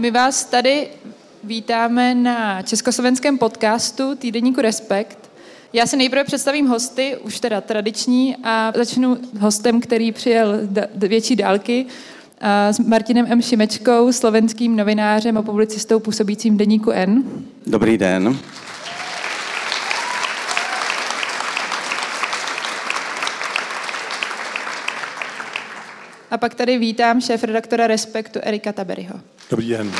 My vás tady vítáme na československém podcastu Týdeníku Respekt. Já si nejprve představím hosty, už teda tradiční, a začnu hostem, který přijel větší dálky, s Martinem M. Šimečkou, slovenským novinářem a publicistou působícím v deníku N. Dobrý den. A pak tady vítám šéf redaktora Respektu Erika Taberyho. Dobrý den.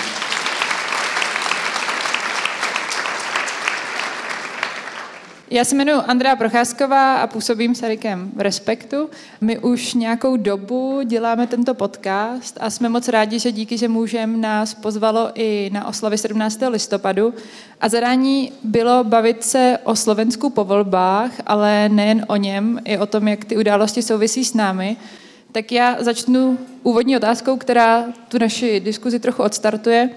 Já se jmenuji Andrea Procházková a působím s Erikem v Respektu. My už nějakou dobu děláme tento podcast a jsme moc rádi, že díky, že můžem nás pozvalo i na oslavy 17. listopadu. A zadání bylo bavit se o Slovensku po volbách, ale nejen o něm, i o tom, jak ty události souvisí s námi. Tak já začnu úvodní otázkou, která tu naši diskuzi trochu odstartuje.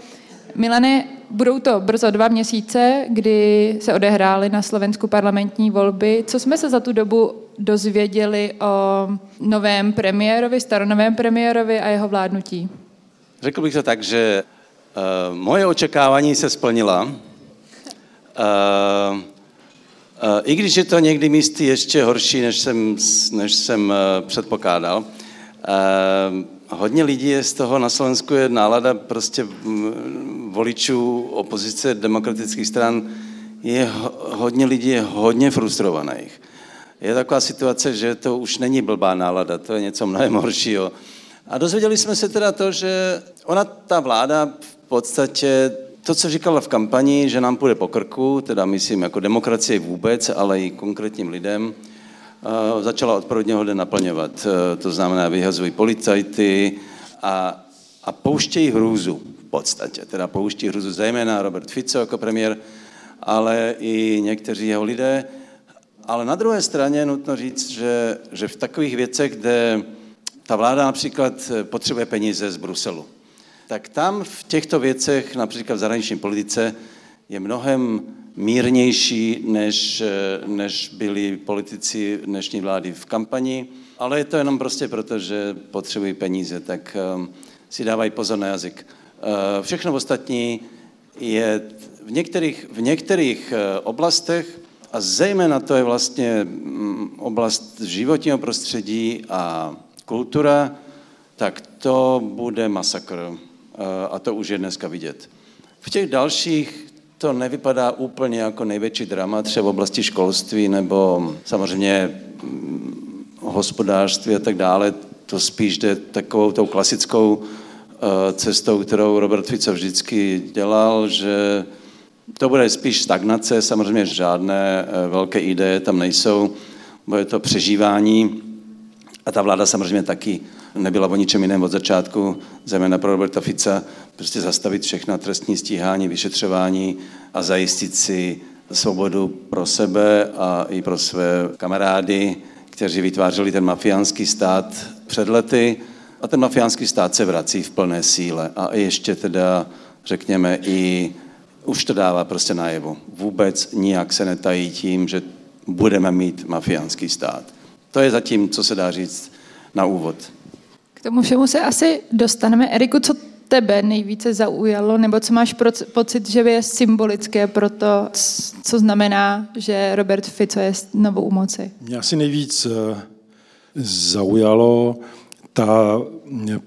Milane, budou to brzo dva měsíce, kdy se odehrály na Slovensku parlamentní volby. Co jsme se za tu dobu dozvěděli o novém premiérovi, staronovém premiérovi a jeho vládnutí? Řekl bych to tak, že uh, moje očekávání se splnila. Uh, I když je to někdy místy ještě horší, než jsem, než jsem předpokládal. Uh, hodně lidí je z toho na Slovensku je nálada prostě voličů opozice demokratických stran, je hodně lidí je hodně frustrovaných. Je taková situace, že to už není blbá nálada, to je něco mnohem horšího. A dozvěděli jsme se teda to, že ona, ta vláda v podstatě to, co říkala v kampani, že nám půjde po krku, teda myslím jako demokracie vůbec, ale i konkrétním lidem, začala od prvního dne naplňovat. E, to znamená, vyhazují policajty a, a pouštějí hrůzu v podstatě. Teda pouští hrůzu zejména Robert Fico jako premiér, ale i někteří jeho lidé. Ale na druhé straně je nutno říct, že, že v takových věcech, kde ta vláda například potřebuje peníze z Bruselu, tak tam v těchto věcech, například v zahraniční politice, je mnohem mírnější, než, než byli politici dnešní vlády v kampani, ale je to jenom prostě proto, že potřebují peníze, tak um, si dávají pozor na jazyk. Uh, všechno ostatní je v některých, v některých oblastech, a zejména to je vlastně um, oblast životního prostředí a kultura, tak to bude masakr. A to už je dneska vidět. V těch dalších to nevypadá úplně jako největší drama, třeba v oblasti školství nebo samozřejmě mm, hospodářství a tak dále. To spíš jde takovou tou klasickou eh, cestou, kterou Robert Fico vždycky dělal, že to bude spíš stagnace, samozřejmě žádné eh, velké ideje tam nejsou, bude to přežívání a ta vláda samozřejmě taky nebyla o ničem jiném od začátku, zejména pro Roberta Fica, prostě zastavit všechna trestní stíhání, vyšetřování a zajistit si svobodu pro sebe a i pro své kamarády, kteří vytvářeli ten mafiánský stát před lety. A ten mafiánský stát se vrací v plné síle. A ještě teda, řekněme, i už to dává prostě najevo. Vůbec nijak se netají tím, že budeme mít mafiánský stát. To je zatím, co se dá říct na úvod. K tomu všemu se asi dostaneme. Eriku, co tebe nejvíce zaujalo, nebo co máš pocit, že je symbolické pro to, co znamená, že Robert Fico je znovu u moci? Mě asi nejvíc eh, zaujalo ta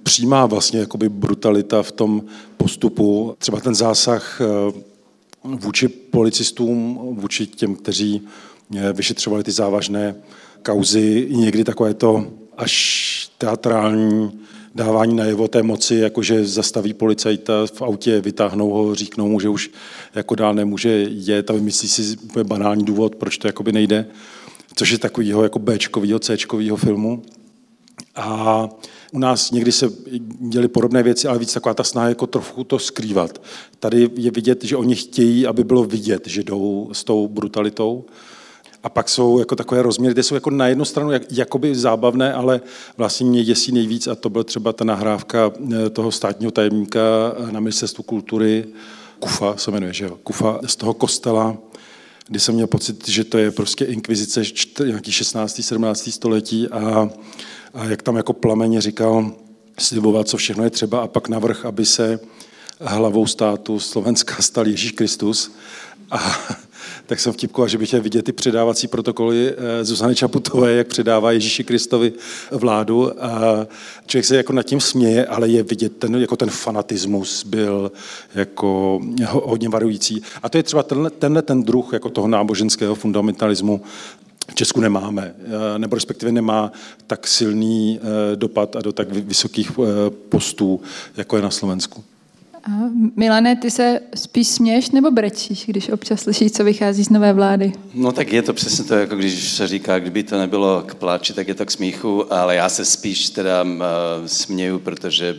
přímá vlastně jakoby brutalita v tom postupu, třeba ten zásah eh, vůči policistům, vůči těm, kteří eh, vyšetřovali ty závažné kauzy, někdy takové to až teatrální dávání najevo té moci, jakože zastaví policajta v autě, vytáhnou ho, říknou mu, že už jako dál nemůže jet a vymyslí si banální důvod, proč to jakoby nejde, což je takovýho jako Bčkovýho, Cčkovýho filmu. A u nás někdy se děli podobné věci, ale víc taková ta snaha jako trochu to skrývat. Tady je vidět, že oni chtějí, aby bylo vidět, že jdou s tou brutalitou. A pak jsou jako takové rozměry, kde jsou jako na jednu stranu jak, jakoby zábavné, ale vlastně mě děsí nejvíc a to byl třeba ta nahrávka eh, toho státního tajemníka eh, na ministerstvu kultury, Kufa se jmenuje, že jo, Kufa z toho kostela, kdy jsem měl pocit, že to je prostě inkvizice nějaký 16. 17. století a, a jak tam jako plameně říkal, sliboval, co všechno je třeba a pak navrh, aby se hlavou státu Slovenska stal Ježíš Kristus. A tak jsem vtipkoval, že bych chtěl vidět ty předávací protokoly eh, Zuzany Čaputové, jak předává Ježíši Kristovi vládu. A člověk se jako nad tím směje, ale je vidět, ten, jako ten fanatismus byl jako hodně varující. A to je třeba tenhle, tenhle ten druh jako toho náboženského fundamentalismu, v Česku nemáme, eh, nebo respektive nemá tak silný eh, dopad a do tak vysokých postů, jako je na Slovensku. A Milane, ty se spíš směš nebo brečíš, když občas slyšíš, co vychází z nové vlády? No tak je to přesně to, jako když se říká, kdyby to nebylo k pláči, tak je to k smíchu, ale já se spíš teda uh, směju, protože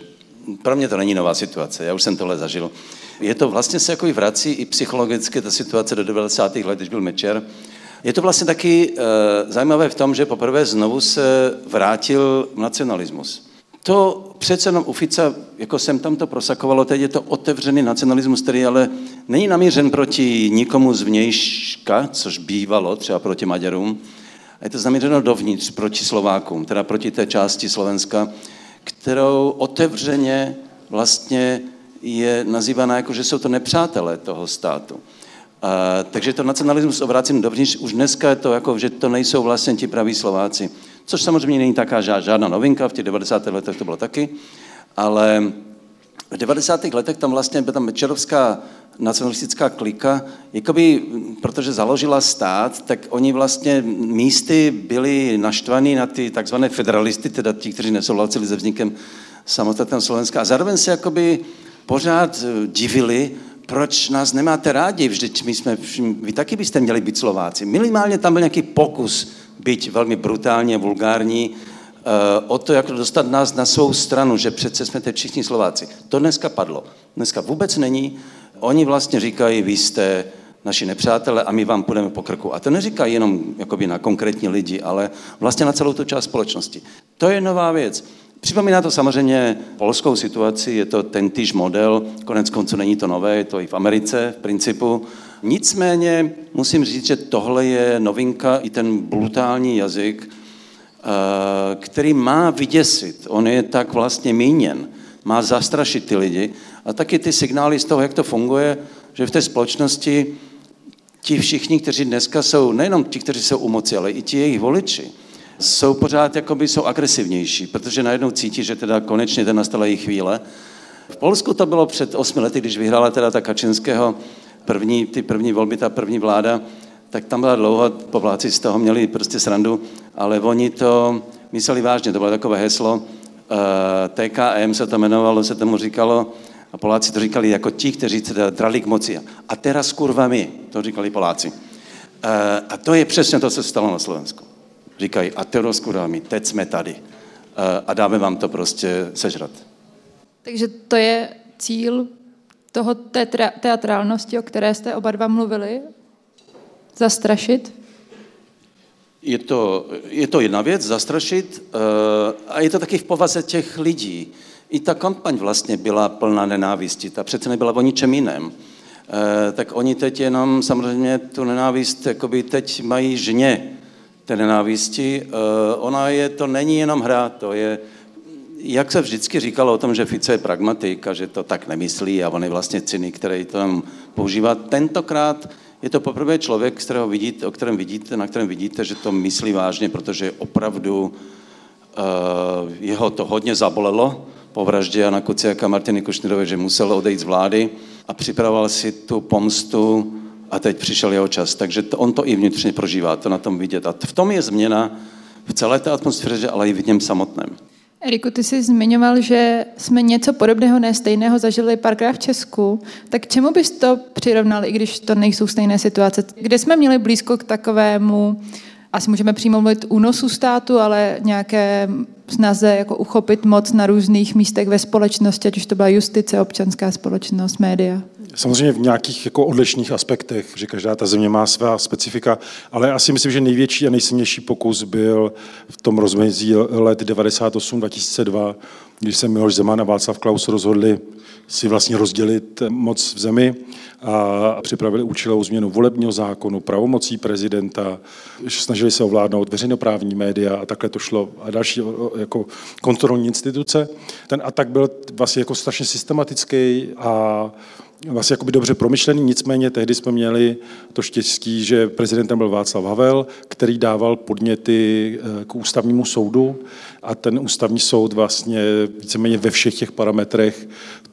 pro mě to není nová situace, já už jsem tohle zažil. Je to vlastně se jako i vrací i psychologicky ta situace do 90. let, když byl Mečer. Je to vlastně taky uh, zajímavé v tom, že poprvé znovu se vrátil nacionalismus. To přece jenom u Fica, jako jsem tam to prosakovalo, teď je to otevřený nacionalismus, který ale není namířen proti nikomu z vnějška, což bývalo třeba proti Maďarům, a je to zaměřeno dovnitř proti Slovákům, teda proti té části Slovenska, kterou otevřeně vlastně je nazývaná jako, že jsou to nepřátelé toho státu. A, takže to nacionalismus obrácím dovnitř, už dneska je to jako, že to nejsou vlastně ti praví Slováci což samozřejmě není taká žádná novinka, v těch 90. letech to bylo taky, ale v 90. letech tam vlastně byla tam Mečerovská nacionalistická klika, jakoby, protože založila stát, tak oni vlastně místy byli naštvaní na ty takzvané federalisty, teda ti, kteří nesouhlasili se vznikem samostatného Slovenska. A zároveň se jakoby pořád divili, proč nás nemáte rádi, vždyť my jsme, vy taky byste měli být Slováci. Minimálně tam byl nějaký pokus byť velmi brutálně, vulgární, eh, o to, jak dostat nás na svou stranu, že přece jsme teď všichni Slováci. To dneska padlo. Dneska vůbec není. Oni vlastně říkají, vy jste naši nepřátelé a my vám půjdeme po krku. A to neříkají jenom jakoby na konkrétní lidi, ale vlastně na celou tu část společnosti. To je nová věc. Připomíná to samozřejmě polskou situaci, je to ten týž model, konec konců není to nové, je to i v Americe v principu. Nicméně musím říct, že tohle je novinka, i ten brutální jazyk, eh, který má vyděsit. On je tak vlastně míněn. Má zastrašit ty lidi. A taky ty signály z toho, jak to funguje, že v té společnosti ti všichni, kteří dneska jsou, nejenom ti, kteří jsou u moci, ale i ti jejich voliči, jsou pořád jakoby jsou agresivnější, protože najednou cítí, že teda konečně ten nastala jejich chvíle. V Polsku to bylo před osmi lety, když vyhrála teda ta Kačinského první, ty první volby, ta první vláda, tak tam byla dlouho, Poláci z toho měli prostě srandu, ale oni to mysleli vážně, to bylo takové heslo, eh, TKM se to jmenovalo, se tomu říkalo, a Poláci to říkali jako ti, kteří teda drali k moci. A teraz kurva my, to říkali Poláci. Eh, a to je přesně to, co se stalo na Slovensku. Říkají, a teraz kurva my, teď jsme tady. Eh, a dáme vám to prostě sežrat. Takže to je cíl toho té teatrálnosti, o které jste oba dva mluvili? Zastrašit? Je to, je to jedna věc, zastrašit, uh, a je to taky v povaze těch lidí. I ta kampaň vlastně byla plná nenávisti, ta přece nebyla o ničem jiném. Uh, tak oni teď jenom samozřejmě tu nenávist jakoby teď mají žně té nenávisti. Uh, ona je, to není jenom hra, to je, jak se vždycky říkalo o tom, že Fico je pragmatik a že to tak nemyslí a on je vlastně cynik, který to tam používá, tentokrát je to poprvé člověk, kterého vidíte, o kterém vidíte, na kterém vidíte, že to myslí vážně, protože opravdu uh, jeho to hodně zabolelo po vraždě Jana Kuciaka Martiny Kušnirové, že musel odejít z vlády a připravoval si tu pomstu a teď přišel jeho čas. Takže to, on to i vnitřně prožívá, to na tom vidět. A v tom je změna v celé té atmosféře, ale i v něm samotném. Eriku, ty jsi zmiňoval, že jsme něco podobného, ne stejného zažili párkrát v Česku. Tak čemu bys to přirovnal, i když to nejsou stejné situace? Kde jsme měli blízko k takovému, asi můžeme přímo mluvit únosu státu, ale nějaké snaze jako uchopit moc na různých místech ve společnosti, ať už to byla justice, občanská společnost, média? Samozřejmě v nějakých jako odlišných aspektech, že každá ta země má svá specifika, ale asi myslím, že největší a nejsilnější pokus byl v tom rozmezí let 98-2002, když se Miloš Zeman a Václav Klaus rozhodli si vlastně rozdělit moc v zemi a připravili účelovou změnu volebního zákonu, pravomocí prezidenta, snažili se ovládnout veřejnoprávní média a takhle to šlo a další jako kontrolní instituce. Ten atak byl vlastně jako strašně systematický a vlastně jakoby dobře promyšlený, nicméně tehdy jsme měli to štěstí, že prezidentem byl Václav Havel, který dával podněty eh, k ústavnímu soudu a ten ústavní soud vlastně víceméně ve všech těch parametrech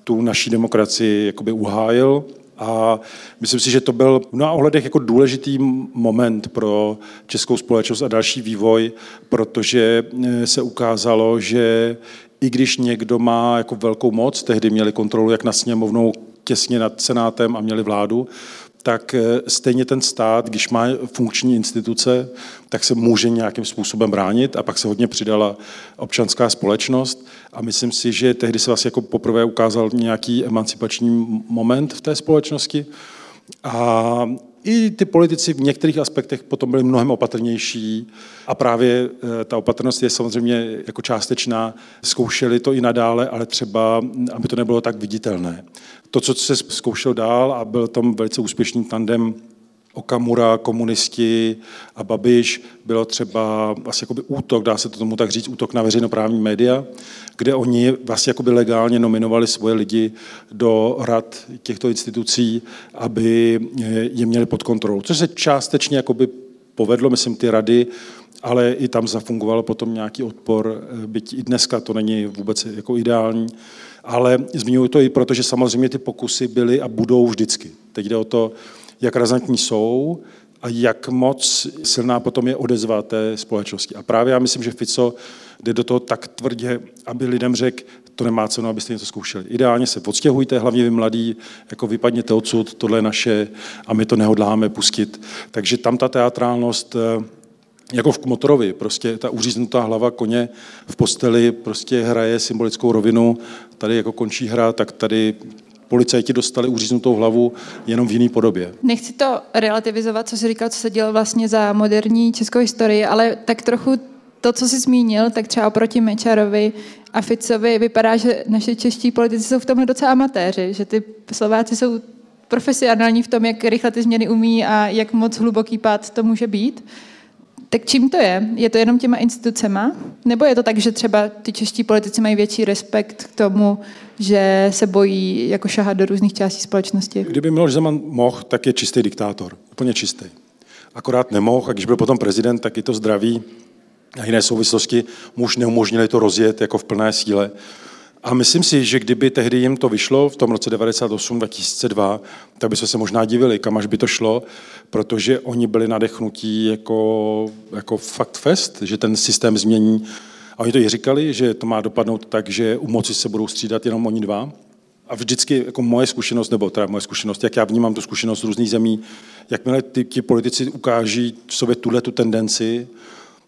tu naší demokracii jakoby uhájil. A myslím si, že to byl v mnoha ohledech jako důležitý moment pro českou společnost a další vývoj, protože eh, se ukázalo, že i když někdo má jako velkou moc, tehdy měli kontrolu jak na sněmovnou, těsně nad senátem a měli vládu, tak eh, stejně ten stát, když má funkční instituce, tak se může nějakým způsobem bránit a pak se hodně přidala občanská společnost. A myslím si, že tehdy se vlastně jako poprvé ukázal nějaký emancipační moment v té společnosti. A i ty politici v některých aspektech potom byli mnohem opatrnější a právě eh, ta opatrnost je samozřejmě jako částečná. Zkoušeli to i nadále, ale třeba, aby to nebylo tak viditelné. To, co se zkoušelo dál a byl tam velice úspěšný tandem Okamura, komunisti a Babiš, bylo třeba vlastně jakoby útok, dá se to tomu tak říct, útok na veřejnoprávní média, kde oni vlastně jakoby legálně nominovali svoje lidi do rad těchto institucí, aby je měli pod kontrolou. Což se částečně jakoby povedlo, myslím, ty rady, ale i tam zafungoval potom nějaký odpor, byť i dneska to není vůbec jako ideální. Ale zmiňuji to i proto, že samozřejmě ty pokusy byly a budou vždycky. Teď jde o to, jak razantní jsou a jak moc silná potom je odezva té společnosti. A právě já myslím, že Fico jde do toho tak tvrdě, aby lidem řekl, to nemá cenu, abyste něco zkoušeli. Ideálně se odstěhujte, hlavně vy mladí, jako vypadněte odsud, tohle je naše a my to nehodláme pustit. Takže tam ta teatrálnost eh, jako v Kmotorovi, prostě ta uříznutá hlava koně v posteli prostě hraje symbolickou rovinu, tady jako končí hra, tak tady policajti dostali uříznutou hlavu jenom v jiné podobě. Nechci to relativizovat, co jsi říkal, co se dělo vlastně za moderní českou historii, ale tak trochu to, co jsi zmínil, tak třeba proti Mečarovi a Ficovi vypadá, že naše čeští politici jsou v tomhle docela amatéři, že ty Slováci jsou profesionální v tom, jak rychle ty změny umí a jak moc hluboký pád to může být. Tak čím to je? Je to jenom těma institucema? Nebo je to tak, že třeba ty čeští politici mají větší respekt k tomu, že se bojí jako šahat do různých částí společnosti? Kdyby Miloš Zeman mohl, tak je čistý diktátor. Úplně čistý. Akorát nemohl a když byl potom prezident, tak i to zdraví a jiné souvislosti muž neumožnili to rozjet jako v plné síle. A myslím si, že kdyby tehdy jim to vyšlo v tom roce 98-2002, tak by se možná divili, kam až by to šlo, protože oni byli nadechnutí jako, jako fakt fest, že ten systém změní. A oni to i říkali, že to má dopadnout tak, že u moci se budou střídat jenom oni dva. A vždycky jako moje zkušenost, nebo teda moje zkušenost, jak já vnímám tu zkušenost z různých zemí, jakmile ty, ti politici ukáží v sobě tuhle tu tendenci,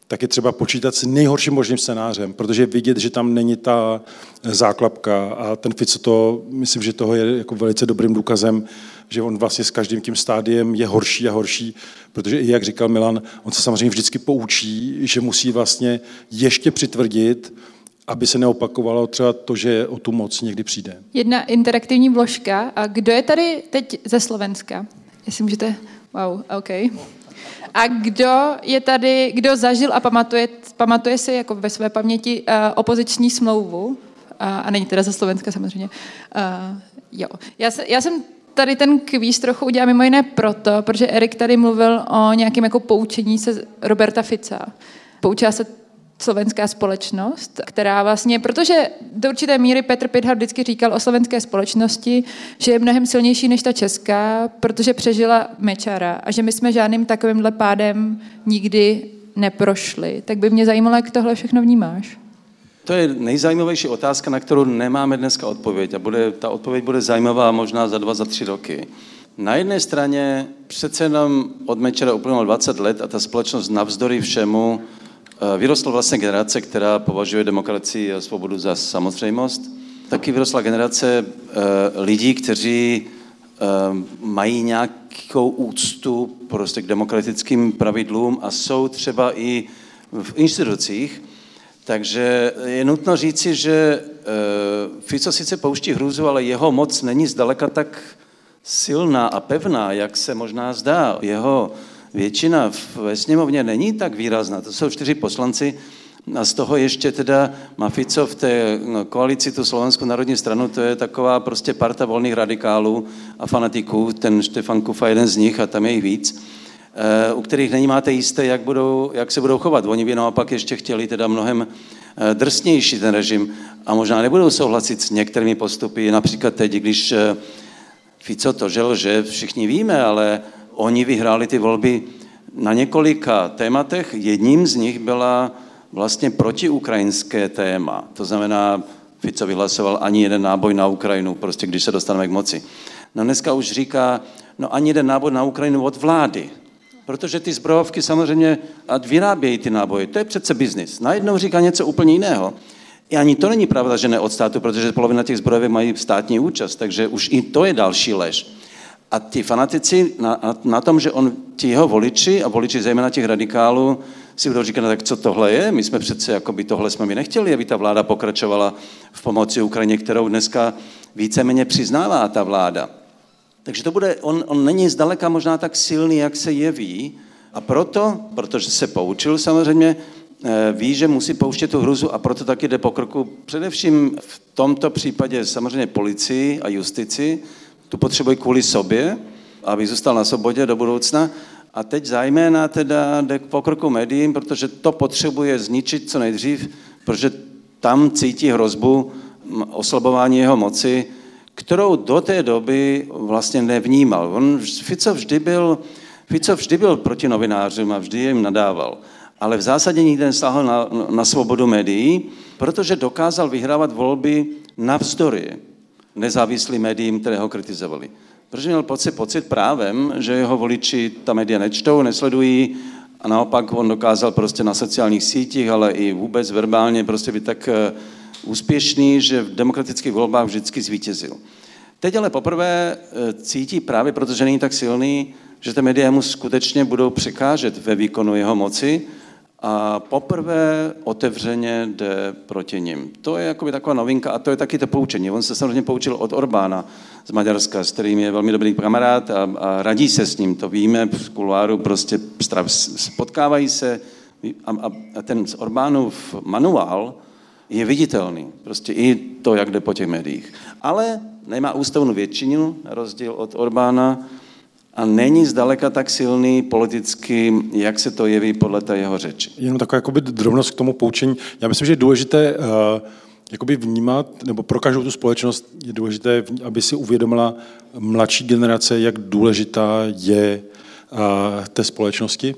tak je třeba počítat s nejhorším možným scénářem, protože vidět, že tam není ta záklapka a ten Fico to, myslím, že toho je jako velice dobrým důkazem, že on vlastně s každým tím stádiem je horší a horší, protože i jak říkal Milan, on se samozřejmě vždycky poučí, že musí vlastně ještě přitvrdit, aby se neopakovalo třeba to, že o tu moc někdy přijde. Jedna interaktivní vložka. A kdo je tady teď ze Slovenska? Jestli můžete... Wow, OK. A kdo je tady, kdo zažil a pamatuje, pamatuje si jako ve své paměti uh, opoziční smlouvu, uh, a není teda ze Slovenska samozřejmě, uh, jo. Já, se, já jsem tady ten kvíz trochu udělal mimo jiné proto, protože Erik tady mluvil o nějakém jako poučení se Roberta Fica. Poučila se slovenská společnost, která vlastně, protože do určité míry Petr Pithar vždycky říkal o slovenské společnosti, že je mnohem silnější než ta česká, protože přežila Mečara a že my jsme žádným takovýmhle pádem nikdy neprošli. Tak by mě zajímalo, jak tohle všechno vnímáš. To je nejzajímavější otázka, na kterou nemáme dneska odpověď a bude, ta odpověď bude zajímavá možná za dva, za tři roky. Na jedné straně přece jenom od Mečera uplynulo 20 let a ta společnost navzdory všemu Eh, vyrostla vlastně generace, která považuje demokracii a svobodu za samozřejmost. Taky vyrostla generace eh, lidí, kteří eh, mají nějakou úctu prostě k demokratickým pravidlům a jsou třeba i v institucích. Takže je nutno říci, že Fico sice pouští hrůzu, ale jeho moc není zdaleka tak silná a pevná, jak se možná zdá. Jeho většina ve sněmovně není tak výrazná. To jsou čtyři poslanci, a z toho ještě teda Mafico v té no, koalici, tu Slovenskou národní stranu, to je taková prostě parta volných radikálů a fanatiků, ten Štefan Kufa jeden z nich a tam je jich víc, eh, u kterých není máte jisté, jak, budou, jak se budou chovat. Oni by naopak ještě chtěli teda mnohem eh, drsnější ten režim a možná nebudou souhlasit s některými postupy, například teď, když eh, Fico to žel, že všichni víme, ale oni vyhráli ty volby na několika tématech. Jedním z nich byla vlastně protiukrajinské téma. To znamená, Fico vyhlasoval ani jeden náboj na Ukrajinu, prostě když se dostaneme k moci. No dneska už říká, no ani jeden náboj na Ukrajinu od vlády. Protože ty zbrojovky samozřejmě vyrábějí ty náboje. To je přece biznis. Najednou říká něco úplně jiného. I ani to není pravda, že ne od státu, protože polovina těch zbrojovek mají státní účast, takže už i to je další lež. A ti fanatici na, na, na tom, že on, ti jeho voliči a voliči zejména těch radikálů, si budou říkat, no tak co tohle je? My jsme přece, jako by tohle jsme mi nechtěli, aby ta vláda pokračovala v pomoci Ukrajině, kterou dneska víceméně přiznává ta vláda. Takže to bude, on, on není zdaleka možná tak silný, jak se jeví, a proto, protože se poučil samozřejmě, eh, ví, že musí pouštět tu hruzu a proto taky jde po kroku především v tomto případě samozřejmě policii a justici, tu potřebují kvůli sobě, aby zůstal na svobodě do budoucna, a teď zajména teda jde k pokroku médiím, protože to potřebuje zničit co nejdřív, protože tam cítí hrozbu oslabování jeho moci, kterou do té doby vlastně nevnímal. On, Fico vždy byl, Fico vždy byl proti novinářům a vždy jim nadával. Ale v zásadě nikdy nesáhl na, na svobodu médií, protože dokázal vyhrávat volby navzdory nezávislým médiím, které ho kritizovali protože měl pocit, pocit právem, že jeho voliči ta média nečtou, nesledují a naopak on dokázal prostě na sociálních sítích, ale i vůbec verbálně prostě být tak eh, úspěšný, že v demokratických volbách vždycky zvítězil. Teď ale poprvé eh, cítí právě, protože není tak silný, že ty média mu skutečně budou překážet ve výkonu jeho moci a poprvé otevřeně jde proti ním. To je jakoby taková novinka a to je taky to poučení. On se samozřejmě poučil od Orbána z Maďarska, s kterým je velmi dobrý kamarád a, a radí se s ním, to víme, v kuloáru prostě spotkávají se a, a, a ten z Orbánův manuál je viditelný. Prostě i to, jak jde po těch médiích. Ale nemá ústavnou většinu, na rozdíl od Orbána, a není zdaleka tak silný politicky, jak se to jeví podle té jeho řeči. Jenom taková jakoby drobnost k tomu poučení. Já myslím, že je důležité uh, jakoby vnímat, nebo pro každou tu společnost je důležité, aby si uvědomila mladší generace, jak důležitá je uh, té společnosti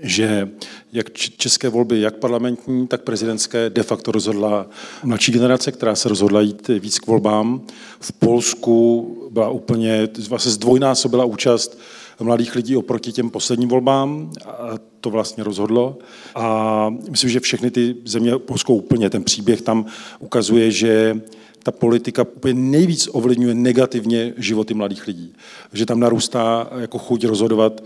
že jak české volby, jak parlamentní, tak prezidentské, de facto rozhodla mladší generace, která se rozhodla jít víc k volbám. V Polsku byla úplně, vlastně zdvojnásobila účast mladých lidí oproti těm posledním volbám a to vlastně rozhodlo. A myslím, že všechny ty země, Polskou úplně, ten příběh tam ukazuje, že ta politika úplně nejvíc ovlivňuje negativně životy mladých lidí. Že tam narůstá jako chuť rozhodovat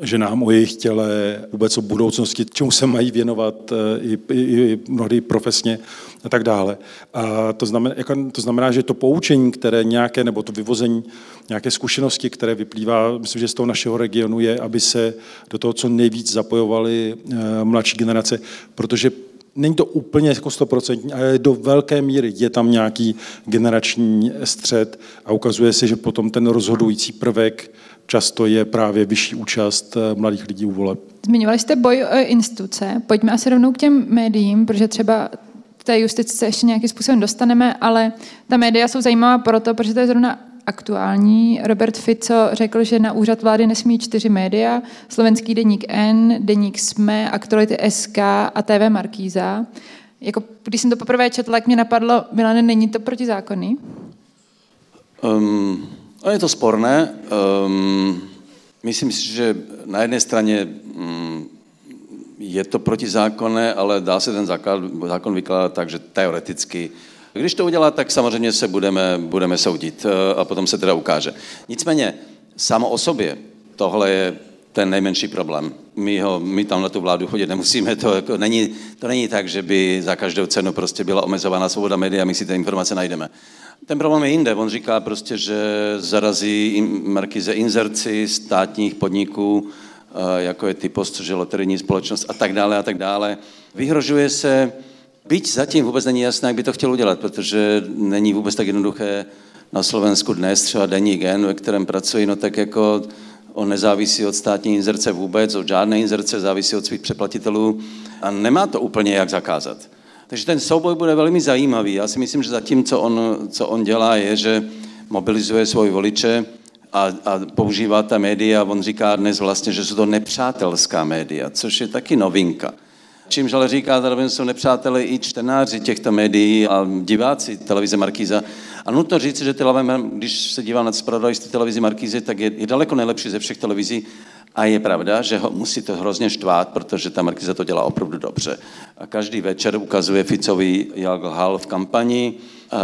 ženám o jejich těle, vůbec o budoucnosti, čemu se mají věnovat eh, i, i, i mnohdy profesně a tak dále. A to znamená, jako, to znamená, že to poučení, které nějaké, nebo to vyvození nějaké zkušenosti, které vyplývá, myslím, že z toho našeho regionu, je, aby se do toho co nejvíc zapojovali eh, mladší generace, protože Není to úplně jako stoprocentní, ale do velké míry je tam nějaký generační střed a ukazuje se, že potom ten rozhodující prvek často je právě vyšší účast eh, mladých lidí u voleb. Zmiňovali jste boj o instituce. Pojďme asi rovnou k těm médiím, protože třeba té justici se ještě nějakým způsobem dostaneme, ale ta média jsou zajímavá proto, protože to je zrovna aktuální. Robert Fico řekl, že na úřad vlády nesmí čtyři média, slovenský deník N, deník SME, aktuality SK a TV Markíza. Jako, když jsem to poprvé četla, tak mě napadlo, Milane, není to protizákonný? Um, je to sporné. Um, myslím si, že na jedné straně um, je to protizákonné, ale dá se ten zákon, zákon vykládat tak, že teoreticky když to udělá, tak samozřejmě se budeme, budeme soudit eh, a potom se teda ukáže. Nicméně, samo o sobě, tohle je ten nejmenší problém. My, ho, my tam na tu vládu chodit nemusíme, to, jako není, to není tak, že by za každou cenu prostě byla omezována svoboda média, my si ty informace najdeme. Ten problém je jinde. On říká prostě, že zarazí markize inzerci státních podniků, eh, jako je Typost, což je loterijní společnost a tak dále a tak dále. Vyhrožuje se, byť zatím vůbec není jasné, jak by to chtěl udělat, protože není vůbec tak jednoduché na Slovensku dnes, třeba denní gen, ve kterém pracuji, no tak jako on nezávisí od státní inzerce vůbec, od žádné inzerce, závisí od svých přeplatitelů a nemá to úplně jak zakázat. Takže ten souboj bude velmi zajímavý. Já si myslím, že zatím, co on, co on dělá, je, že mobilizuje svoje voliče a, a používá ta média. On říká dnes vlastně, že jsou to nepřátelská média, což je taky novinka. Čímž ale říká, že jsou nepřátelé i čtenáři těchto médií a diváci televize Markíza. A nutno říct, že televize, když se dívám na zpravodajství televizi Markízy, tak je, je daleko nejlepší ze všech televizí. A je pravda, že ho musí to hrozně štvát, protože ta Markiza to dělá opravdu dobře. A každý večer ukazuje Ficovi, jak lhal v kampani uh,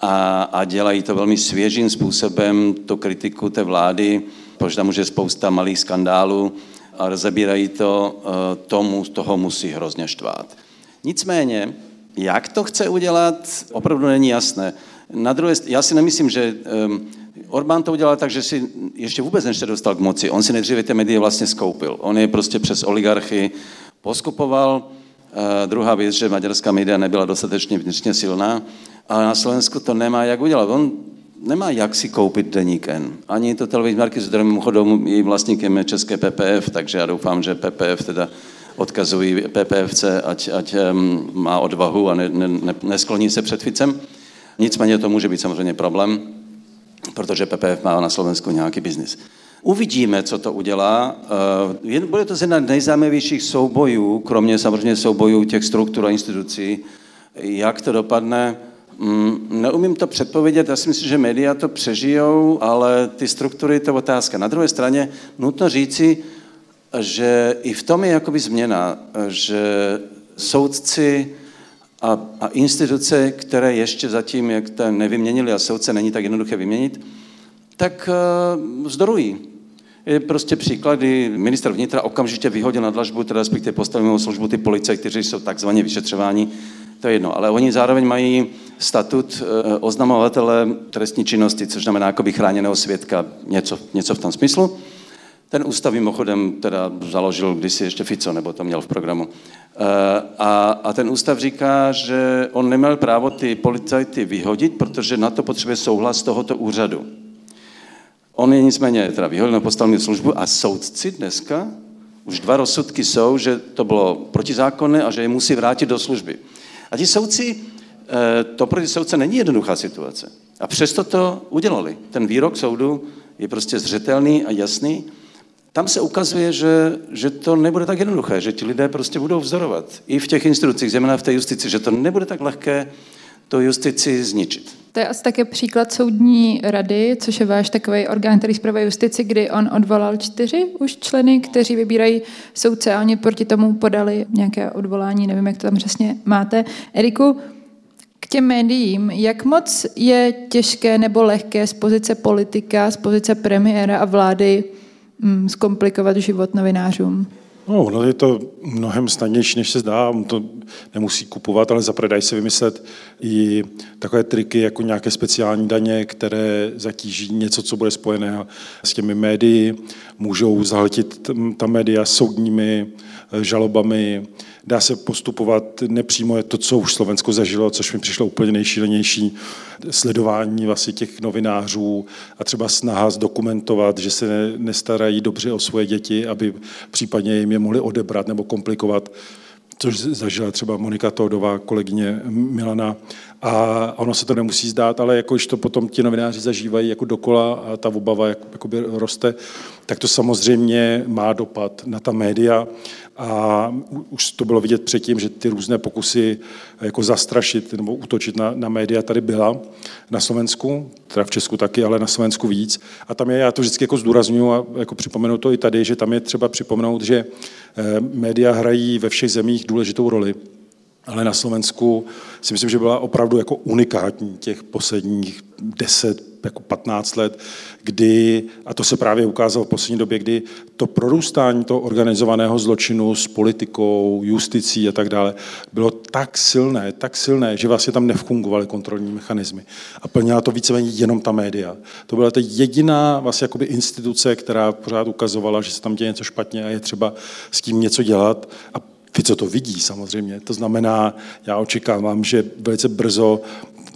a, a dělají to velmi svěžím způsobem, tu kritiku té vlády, protože tam už je spousta malých skandálů a rozebírají to, uh, tomu toho musí hrozně štvát. Nicméně, jak to chce udělat, opravdu není jasné. Na druhé, já si nemyslím, že um, Orbán to udělal tak, že si ještě vůbec než se dostal k moci, on si nejdříve ty média vlastně skoupil. On je prostě přes oligarchy poskupoval. Uh, druhá věc, že maďarská média nebyla dostatečně vnitřně silná, ale na Slovensku to nemá jak udělat. On nemá jak si koupit deník N. Ani to televizní marky, s kterým mimochodem i vlastníkem je české PPF, takže já doufám, že PPF teda odkazují PPFC, ať, ať má odvahu a ne, ne, ne, neskloní se před Ficem. Nicméně to může být samozřejmě problém protože PPF má na Slovensku nějaký biznis. Uvidíme, co to udělá. Eh, bude to jedna z nejzajímavějších soubojů, kromě samozřejmě soubojů těch struktur a institucí. Jak to dopadne, mm, neumím to předpovědět, já si myslím, že média to přežijou, ale ty struktury, to je otázka. Na druhé straně nutno říci, že i v tom je jakoby změna, že soudci a, a instituce, které ještě zatím, jak to nevyměnili a soudce není tak jednoduché vyměnit, tak uh, vzdorují. Je prostě příklad, kdy minister vnitra okamžitě vyhodil na dlažbu, teda respektive postavil mimo službu ty policie, kteří jsou takzvaně vyšetřováni, to je jedno. Ale oni zároveň mají statut uh, oznamovatele trestní činnosti, což znamená jakoby chráněného svědka, něco, něco v tom smyslu. Ten ústav mimochodem teda založil kdysi ještě Fico, nebo to měl v programu. Eh, a, a ten ústav říká, že on neměl právo ty policajty vyhodit, protože na to potřebuje souhlas tohoto úřadu. On je nicméně teda vyhodil na postavní službu a soudci dneska, už dva rozsudky jsou, že to bylo protizákonné a že je musí vrátit do služby. A ti soudci, eh, to pro ty soudce není jednoduchá situace. A přesto to udělali. Ten výrok soudu je prostě zřetelný a jasný tam se ukazuje, že, že to nebude tak jednoduché, že ti lidé prostě budou vzorovat. I v těch institucích, zejména v té justici, že to nebude tak lehké to justici zničit. To je asi také příklad soudní rady, což je váš takový orgán, který zpravuje justici, kdy on odvolal čtyři už členy, kteří vybírají soudce a oni proti tomu podali nějaké odvolání, nevím, jak to tam přesně máte. Eriku, k těm médiím, jak moc je těžké nebo lehké z pozice politika, z pozice premiéra a vlády mm, zkomplikovat život novinářům? No, no, je to mnohem snadnější, než se zdá. On to nemusí kupovat, ale zaprvé dají se vymyslet i takové triky, jako nějaké speciální daně, které zatíží něco, co bude spojené s těmi médii. Můžou zahltit ta média soudními eh, žalobami, dá se postupovat nepřímo, je to, co už Slovensko zažilo, což mi přišlo úplně nejšílenější, sledování vlastně těch novinářů a třeba snaha zdokumentovat, že se nestarají dobře o svoje děti, aby případně jim je mohli odebrat nebo komplikovat což zažila třeba Monika Todová, kolegyně Milana. A ono se to nemusí zdát, ale jakož to potom ti novináři zažívají jako dokola a ta obava jak, roste, tak to samozřejmě má dopad na ta média. A už to bylo vidět předtím, že ty různé pokusy jako zastrašit nebo útočit na, na média tady byla na Slovensku, teda v Česku taky, ale na Slovensku víc. A tam je, já to vždycky jako zdůraznuju a jako připomenu to i tady, že tam je třeba připomenout, že eh, média hrají ve všech zemích důležitou roli ale na Slovensku si myslím, že byla opravdu jako unikátní těch posledních 10, jako 15 let, kdy, a to se právě ukázalo v poslední době, kdy to prorůstání toho organizovaného zločinu s politikou, justicí a tak dále bylo tak silné, tak silné, že vlastně tam nefungovaly kontrolní mechanismy. A plnila to víceméně jenom ta média. To byla ta jediná vlastně jakoby instituce, která pořád ukazovala, že se tam děje něco špatně a je třeba s tím něco dělat. A Fico to vidí samozřejmě. To znamená, já očekávám, že velice brzo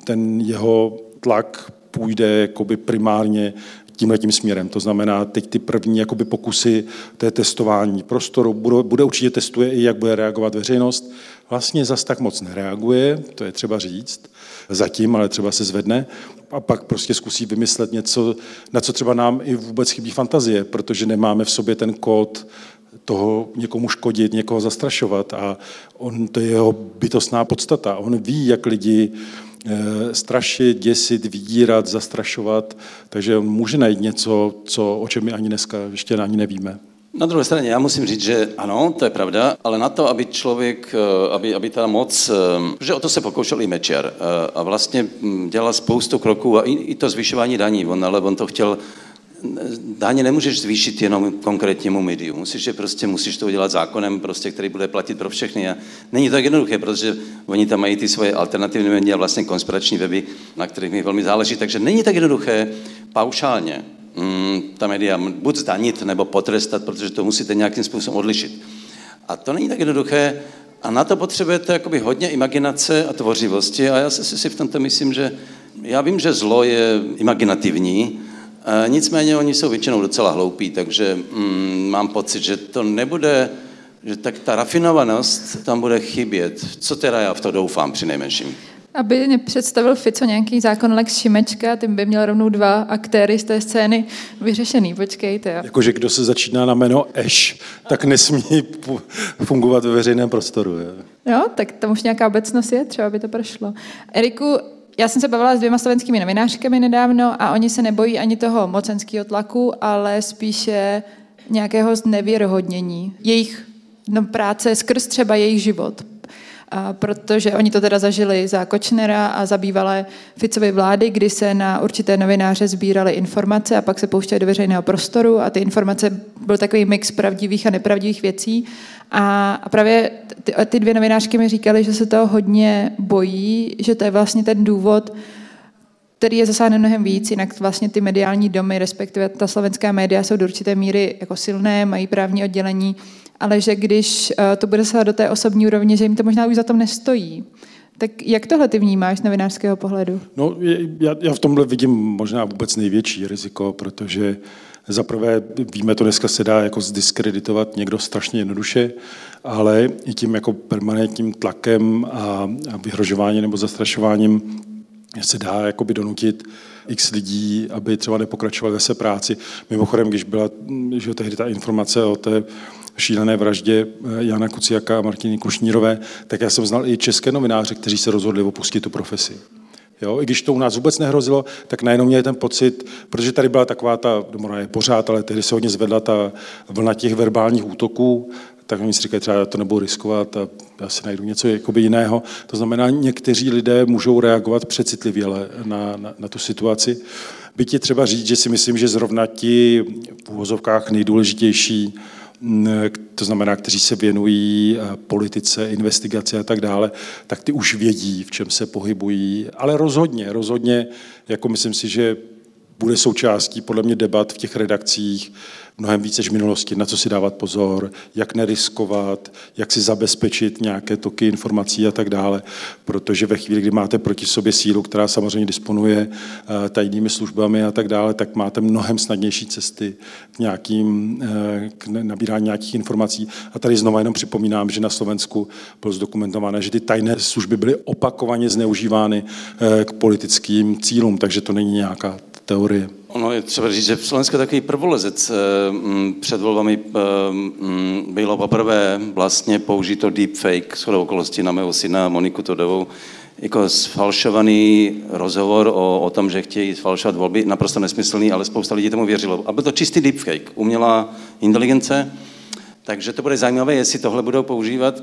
ten jeho tlak půjde jakoby primárně tímhle tím směrem. To znamená, teď ty první jakoby pokusy té testování prostoru, bude, bude určitě testuje i, jak bude reagovat veřejnost. Vlastně zas tak moc nereaguje, to je třeba říct, zatím, ale třeba se zvedne a pak prostě zkusí vymyslet něco, na co třeba nám i vůbec chybí fantazie, protože nemáme v sobě ten kód toho někomu škodit, někoho zastrašovat a on, to je jeho bytostná podstata. On ví, jak lidi eh, strašit, děsit, vydírat, zastrašovat, takže on může najít něco, co, o čem my ani dneska ještě ani nevíme. Na druhé straně já musím říct, že ano, to je pravda, ale na to, aby člověk, eh, aby, aby ta moc, eh, že o to se pokoušel i Mečer a vlastně hm, dělal spoustu kroků a i, i to zvyšování daní, on, ale on to chtěl daně nemůžeš zvýšit jenom konkrétnímu médiu. Musíš je prostě, musíš to udělat zákonem, prostě, který bude platit pro všechny. A není to tak jednoduché, protože oni tam mají ty svoje alternativní média a vlastně konspirační weby, na kterých mi velmi záleží. Takže není tak jednoduché paušálně mm, ta média buď zdanit nebo potrestat, protože to musíte nějakým způsobem odlišit. A to není tak jednoduché, a na to potřebujete jakoby hodně imaginace a tvořivosti a já si, si v tomto myslím, že já vím, že zlo je imaginativní, Nicméně oni jsou většinou docela hloupí, takže mm, mám pocit, že to nebude, že tak ta rafinovanost tam bude chybět. Co teda já v to doufám při nejmenším? Aby mě představil Fico nějaký zákon Lex Šimečka, tím by měl rovnou dva aktéry z té scény vyřešený. Počkejte. Jo. Jakože kdo se začíná na jméno Eš, tak nesmí fungovat ve veřejném prostoru. Jo, jo tak tam už nějaká obecnost je, třeba by to prošlo. Eriku, já jsem se bavila s dvěma slovenskými novinářkami nedávno a oni se nebojí ani toho mocenského tlaku, ale spíše nějakého znevěrohodnění jejich no, práce skrz třeba jejich život. A protože oni to teda zažili za Kočnera a za bývalé Ficovy vlády, kdy se na určité novináře sbíraly informace a pak se pouštěly do veřejného prostoru a ty informace byl takový mix pravdivých a nepravdivých věcí. A, a právě ty, ty dvě novinářky mi říkaly, že se toho hodně bojí, že to je vlastně ten důvod, který je zasáhne mnohem víc, jinak vlastně ty mediální domy, respektive ta slovenská média jsou do určité míry jako silné, mají právní oddělení, ale že když eh, to bude se do té osobní úrovně, že jim to možná už za tom nestojí. Tak jak tohle ty vnímáš z novinářského pohledu? No, já, já v tomhle vidím možná vůbec největší riziko, protože zaprvé víme, to dneska se dá jako zdiskreditovat někdo strašně jednoduše, ale i tím jako permanentním tlakem a, a vyhrožováním nebo zastrašováním se dá jakoby donutit x lidí, aby třeba nepokračovali ve své práci. Mimochodem, když byla že tehdy ta informace o té šílené vraždě eh, Jana Kuciaka a Martiny Kušnírové, tak já jsem znal i české novináře, kteří se rozhodli opustit tu profesi. Jo, I když to u nás vůbec nehrozilo, tak najednou měli ten pocit, protože tady byla taková ta, domora je pořád, ale tehdy se hodně zvedla ta vlna těch verbálních útoků, tak oni si říkají, třeba já to nebudu riskovat a já si najdu něco jakoby jiného. To znamená, někteří lidé můžou reagovat přecitlivě na, na, na tu situaci. Byť je třeba říct, že si myslím, že zrovna ti v úvozovkách nejdůležitější to znamená, kteří se věnují eh, politice, investigaci a tak dále, tak ty už vědí, v čem se pohybují, ale rozhodně, rozhodně, jako myslím si, že bude součástí podle mě debat v těch redakcích, mnohem více než v minulosti, na co si dávat pozor, jak neriskovat, jak si zabezpečit nějaké toky informací a tak dále. Protože ve chvíli, kdy máte proti sobě sílu, která samozřejmě disponuje eh, tajnými službami a tak dále, tak máte mnohem snadnější cesty k, nějakým, eh, k nabírání nějakých informací. A tady znovu jenom připomínám, že na Slovensku bylo zdokumentované, že ty tajné služby byly opakovaně zneužívány eh, k politickým cílům, takže to není nějaká teorie. Ono je třeba říct, že v Slovensku takový prvolezec eh, mm, před volbami eh, mm, bylo poprvé vlastně použito deepfake shodou okolností na mého syna Moniku Todovou, jako sfalšovaný rozhovor o, o tom, že chtějí sfalšovat volby, naprosto nesmyslný, ale spousta lidí tomu věřilo. A byl to čistý deepfake, umělá inteligence, Takže to bude zajímavé, jestli tohle budou používat.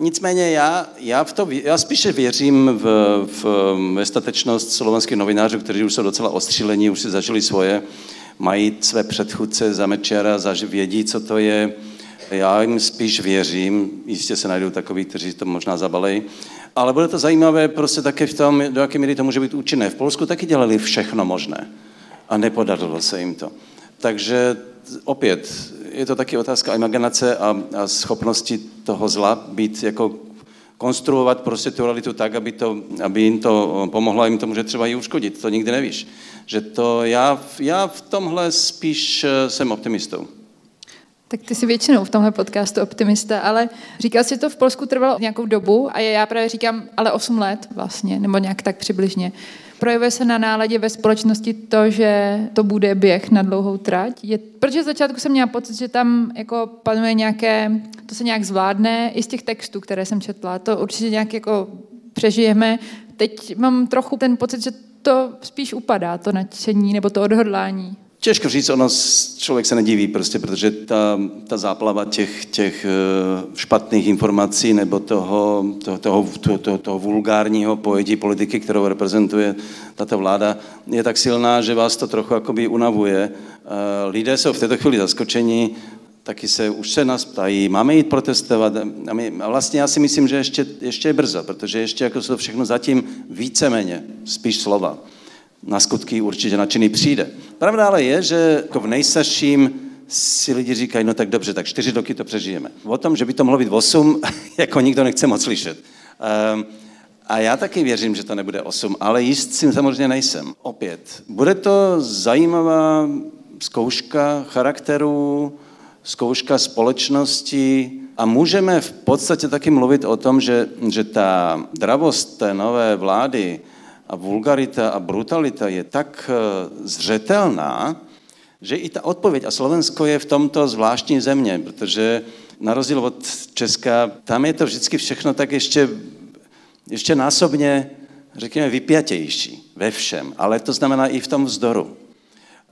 Nicméně já, já, v to, já spíše věřím v, v, ve statečnost slovenských novinářů, kteří už jsou docela ostřílení, už si zažili svoje, mají své předchůdce za Mečera, vědí, co to je. Já jim spíš věřím, jistě se najdou takový, kteří to možná zabalejí, ale bude to zajímavé prostě také v tom, do jaké míry to může být účinné. V Polsku taky dělali všechno možné a nepodařilo se jim to. Takže opět, je to taky otázka imaginace a, a schopnosti toho zla být jako konstruovat prostě tu realitu tak, aby, to, aby jim to pomohlo a jim to může třeba i uškodit. To nikdy nevíš. Že to já, já v tomhle spíš eh, jsem optimistou. Tak ty jsi většinou v tomhle podcastu optimista, ale říkal jsi, to v Polsku trvalo nějakou dobu a já právě říkám, ale 8 let vlastně, nebo nějak tak přibližně. Projevuje se na náladě ve společnosti to, že to bude běh na dlouhou trať? Je, protože z začátku jsem měla pocit, že tam jako panuje nějaké, to se nějak zvládne, i z těch textů, které jsem četla, to určitě nějak jako přežijeme. Teď mám trochu ten pocit, že to spíš upadá, to nadšení nebo to odhodlání. Těžko říct, ono člověk se nediví prostě, protože ta, ta záplava těch, těch eh, špatných informací nebo toho, toho, toho, toho, toho, vulgárního pojetí politiky, kterou reprezentuje tato vláda, je tak silná, že vás to trochu jakoby unavuje. Eh, lidé jsou v této chvíli zaskočeni, taky se, už se nás ptají, máme jít protestovat. A, my, a vlastně já si myslím, že ještě, ještě je brzo, protože ještě jako to všechno zatím víceméně, spíš slova na skutky určitě nadšený přijde. Pravda ale je, že jako v nejstarším si lidi říkají, no tak dobře, tak čtyři roky to přežijeme. O tom, že by to mohlo být osm, jako nikdo nechce moc slyšet. Um, a já taky věřím, že to nebude osm, ale jist si samozřejmě nejsem. Opět, bude to zajímavá zkouška charakteru, zkouška společnosti a můžeme v podstatě taky mluvit o tom, že, že ta dravost té nové vlády a vulgarita a brutalita je tak eh, zřetelná, že i ta odpověď, a Slovensko je v tomto zvláštní země, protože na rozdíl od Česka, tam je to vždycky všechno tak ještě, ještě násobně, řekněme, vypjatější ve všem, ale to znamená i v tom vzdoru.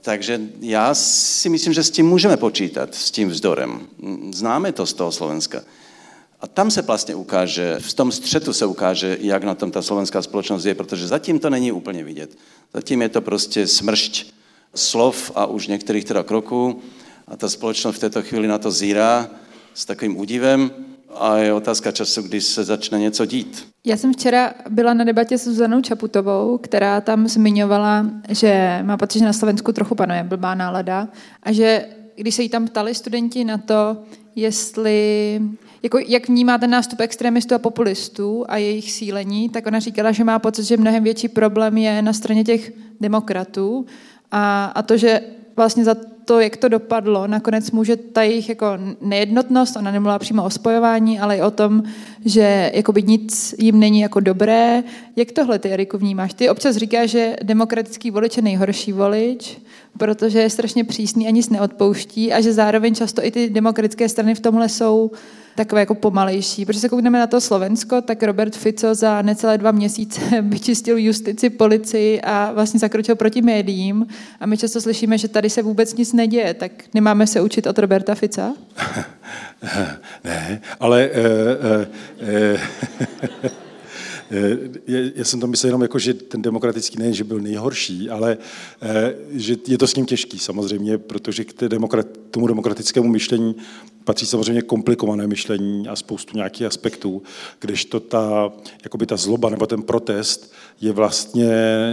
Takže já si myslím, že s tím můžeme počítat, s tím vzdorem. Známe to z toho Slovenska. A tam se vlastně ukáže, v tom střetu se ukáže, jak na tom ta slovenská společnost je, protože zatím to není úplně vidět. Zatím je to prostě smršť slov a už některých teda kroků a ta společnost v této chvíli na to zírá s takovým údivem a je otázka času, kdy se začne něco dít. Já jsem včera byla na debatě s Zuzanou Čaputovou, která tam zmiňovala, že má pocit, že na Slovensku trochu panuje blbá nálada a že když se jí tam ptali studenti na to, jestli jako, jak vnímá ten nástup extremistů a populistů a jejich sílení, tak ona říkala, že má pocit, že mnohem větší problém je na straně těch demokratů a, a to, že vlastně za to, jak to dopadlo, nakonec může ta jejich jako nejednotnost, ona nemluvila přímo o spojování, ale i o tom, že jakoby nic jim není jako dobré. Jak tohle ty, Eriku, vnímáš? Ty občas říkáš, že demokratický volič je nejhorší volič, protože je strašně přísný a nic neodpouští a že zároveň často i ty demokratické strany v tomhle jsou takové jako pomalejší. Protože se koukneme na to Slovensko, tak Robert Fico za necelé dva měsíce vyčistil justici, policii a vlastně zakročil proti médiím. A my často slyšíme, že tady se vůbec nic neděje. Tak nemáme se učit od Roberta Fica? ne, ale... Uh, uh, uh, já jsem to myslel jenom jako, že ten demokratický nejen, že byl nejhorší, ale že je to s ním těžký samozřejmě, protože k demokrat, tomu demokratickému myšlení patří samozřejmě komplikované myšlení a spoustu nějakých aspektů, kdežto ta, jakoby ta zloba nebo ten protest je vlastně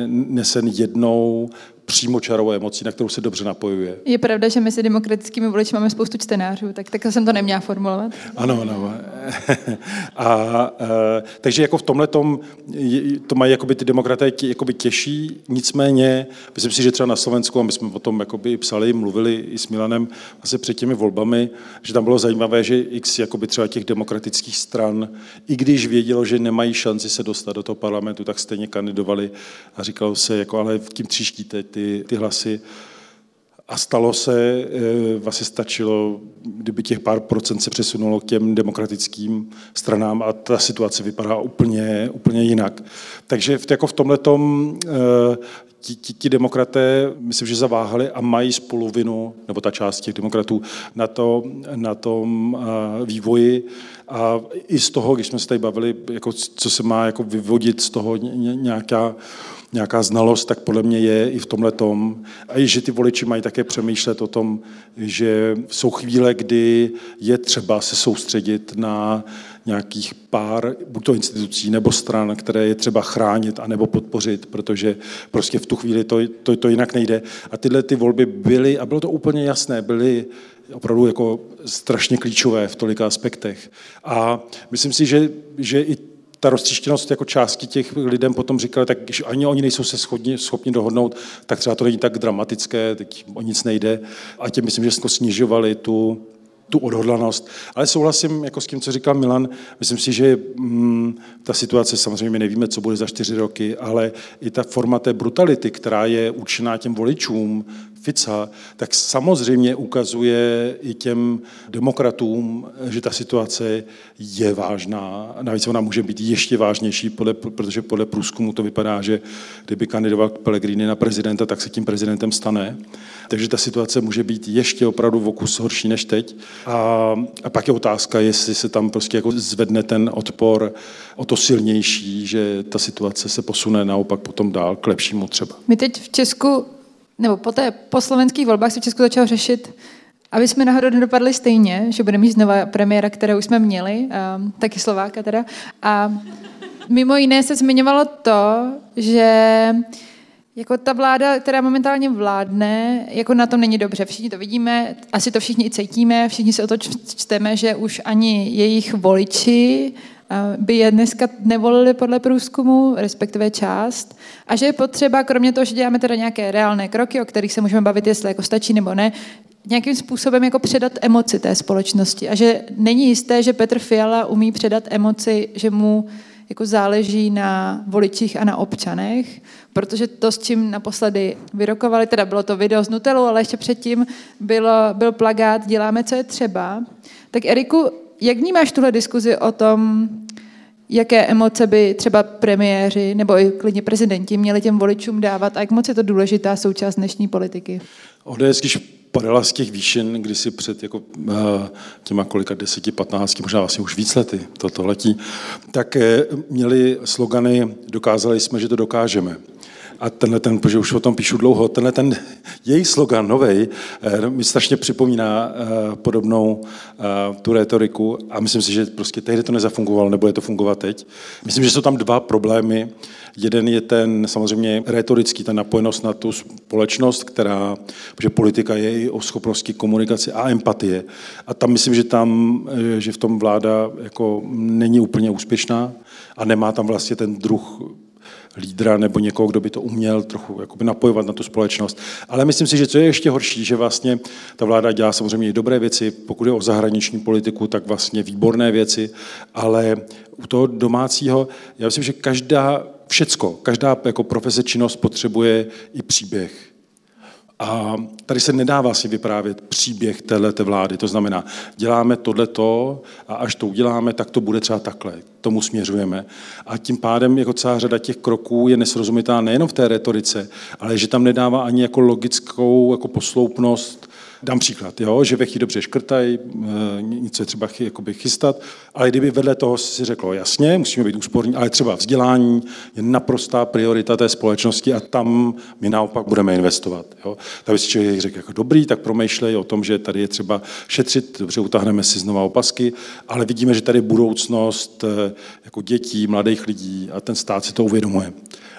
nesen jednou přímočarovou emocí, na kterou se dobře napojuje. Je pravda, že mezi demokratickými voliči máme spoustu čtenářů, tak tak jsem to neměla formulovat. Ano, ano. a, a, takže jako v tomhle tom to mají jakoby ty demokraté jakoby těžší, nicméně myslím si, že třeba na Slovensku, a my jsme o tom jakoby psali, mluvili i s Milanem asi před těmi volbami, že tam bylo zajímavé, že x jakoby třeba těch demokratických stran, i když vědělo, že nemají šanci se dostat do toho parlamentu, tak stejně kandidovali a říkalo se, jako ale tím tříštíte ty, ty hlasy. A stalo se, eh, vlastně stačilo, kdyby těch pár procent se přesunulo k těm demokratickým stranám a ta situace vypadá úplně, úplně jinak. Takže v, jako v tomhle ti, ti, ti demokraté, myslím, že zaváhali a mají spoluvinu, nebo ta část těch demokratů, na, to, na tom vývoji. A i z toho, když jsme se tady bavili, jako, co se má jako vyvodit z toho nějaká, nějaká znalost, tak podle mě je i v tomhle tom. A i, že ty voliči mají také přemýšlet o tom, že jsou chvíle, kdy je třeba se soustředit na nějakých pár, buď to institucí nebo stran, které je třeba chránit a nebo podpořit, protože prostě v tu chvíli to, to, to jinak nejde. A tyhle ty volby byly, a bylo to úplně jasné, byly opravdu jako strašně klíčové v tolika aspektech. A myslím si, že, že i ta roztříštěnost jako části těch lidem potom říkali, tak když ani oni nejsou se schopni, schopni dohodnout, tak třeba to není tak dramatické, teď o nic nejde. A tím myslím, že jsme snižovali tu, tu odhodlanost. Ale souhlasím jako s tím, co říkal Milan. Myslím si, že mm, ta situace, samozřejmě my nevíme, co bude za čtyři roky, ale i ta forma té brutality, která je určená těm voličům, Fica, tak samozřejmě ukazuje i těm demokratům, že ta situace je vážná. Navíc ona může být ještě vážnější, podle, protože podle průzkumu to vypadá, že kdyby kandidoval Pellegrini na prezidenta, tak se tím prezidentem stane. Takže ta situace může být ještě opravdu v okus horší než teď. A, a pak je otázka, jestli se tam prostě jako zvedne ten odpor o to silnější, že ta situace se posune naopak potom dál k lepšímu třeba. My teď v Česku nebo po, té, po slovenských volbách se v Česku začalo řešit, aby jsme náhodou nedopadli stejně, že budeme mít znova premiéra, kterou jsme měli, um, taky Slováka teda. A mimo jiné se zmiňovalo to, že jako ta vláda, která momentálně vládne, jako na tom není dobře. Všichni to vidíme, asi to všichni i cítíme, všichni se o to čteme, že už ani jejich voliči by je dneska nevolili podle průzkumu, respektive část, a že je potřeba, kromě toho, že děláme teda nějaké reálné kroky, o kterých se můžeme bavit, jestli jako stačí nebo ne, nějakým způsobem jako předat emoci té společnosti. A že není jisté, že Petr Fiala umí předat emoci, že mu jako záleží na voličích a na občanech, protože to, s čím naposledy vyrokovali, teda bylo to video z Nutelou, ale ještě předtím bylo, byl plagát Děláme, co je třeba. Tak Eriku, jak vnímáš tuhle diskuzi o tom, jaké emoce by třeba premiéři nebo i klidně prezidenti měli těm voličům dávat a jak moc je to důležitá součást dnešní politiky? ODS, když padala z těch výšin kdysi před jako, eh, těma kolika deseti, patnácti, možná vlastně už víc lety, toto letí, tak eh, měli slogany Dokázali jsme, že to dokážeme a tenhle ten, protože už o tom píšu dlouho, tenhle ten její slogan novej eh, mi strašně připomíná eh, podobnou eh, tu retoriku a myslím si, že prostě tehdy to nezafungovalo, nebude to fungovat teď. Myslím, že jsou tam dva problémy. Jeden je ten samozřejmě retorický, ta napojenost na tu společnost, která, protože politika je i o schopnosti komunikace a empatie. A tam myslím, že tam, že v tom vláda jako není úplně úspěšná a nemá tam vlastně ten druh lídra nebo někoho, kdo by to uměl trochu jakoby napojovat na tu společnost. Ale myslím si, že co je ještě horší, že vlastně ta vláda dělá samozřejmě i dobré věci, pokud je o zahraniční politiku, tak vlastně výborné věci, ale u toho domácího, já myslím, že každá, všecko, každá jako profese činnost potřebuje i příběh a tady se nedá vlastně vyprávět příběh této vlády. To znamená, děláme tohleto a až to uděláme, tak to bude třeba takhle. Tomu směřujeme. A tím pádem jako celá řada těch kroků je nesrozumitelná nejenom v té retorice, ale že tam nedává ani jako logickou jako posloupnost Dám příklad, jo, že chvíli dobře škrtají, eh, něco je třeba jakoby chystat, ale kdyby vedle toho si řeklo, jasně, musíme být úsporní, ale třeba vzdělání je naprostá priorita té společnosti a tam my naopak budeme investovat. Jo. Tak by si člověk řekl, jako dobrý, tak promýšlej o tom, že tady je třeba šetřit, dobře, utáhneme si znova opasky, ale vidíme, že tady je budoucnost eh, jako dětí, mladých lidí a ten stát si to uvědomuje.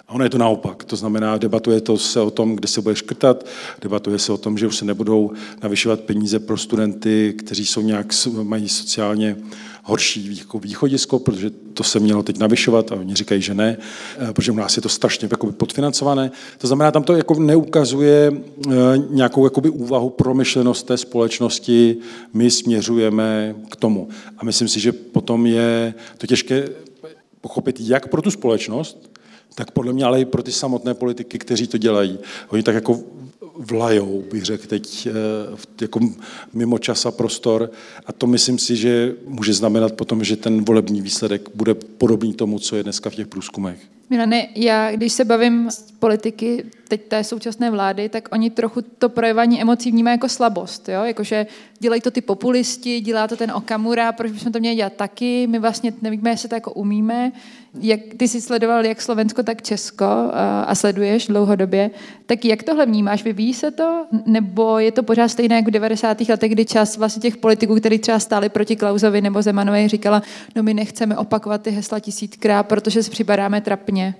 A ono je to naopak. To znamená, debatuje to se o tom, kde se bude škrtat, debatuje se o tom, že už se nebudou navyšovat peníze pro studenty, kteří jsou nějak, mají sociálně horší východisko, protože to se mělo teď navyšovat a oni říkají, že ne, eh, protože u nás je to strašně jakoby podfinancované. To znamená, tam to jako neukazuje eh, nějakou jakoby úvahu, promyšlenost té společnosti, my směřujeme k tomu. A myslím si, že potom je to těžké pochopit jak pro tu společnost, tak podle mě ale i pro ty samotné politiky, kteří to dělají. Oni tak jako vlajou, bych řekl teď, jako mimo čas a prostor. A to myslím si, že může znamenat potom, že ten volební výsledek bude podobný tomu, co je dneska v těch průzkumech. Milane, já když se bavím s politiky teď té současné vlády, tak oni trochu to projevání emocí vnímají jako slabost. Jo? Jakože dělají to ty populisti, dělá to ten Okamura, proč bychom to měli dělat taky, my vlastně nevíme, jestli to jako umíme. Jak, ty jsi sledoval jak Slovensko, tak Česko a, sleduješ dlouhodobě, tak jak tohle vnímáš? Vyvíjí se to? Nebo je to pořád stejné jako v 90. letech, kdy čas vlastně těch politiků, kteří třeba stáli proti Klausovi nebo Zemanovi, říkala, no my nechceme opakovat ty hesla tisíckrát, protože si připadáme trapně.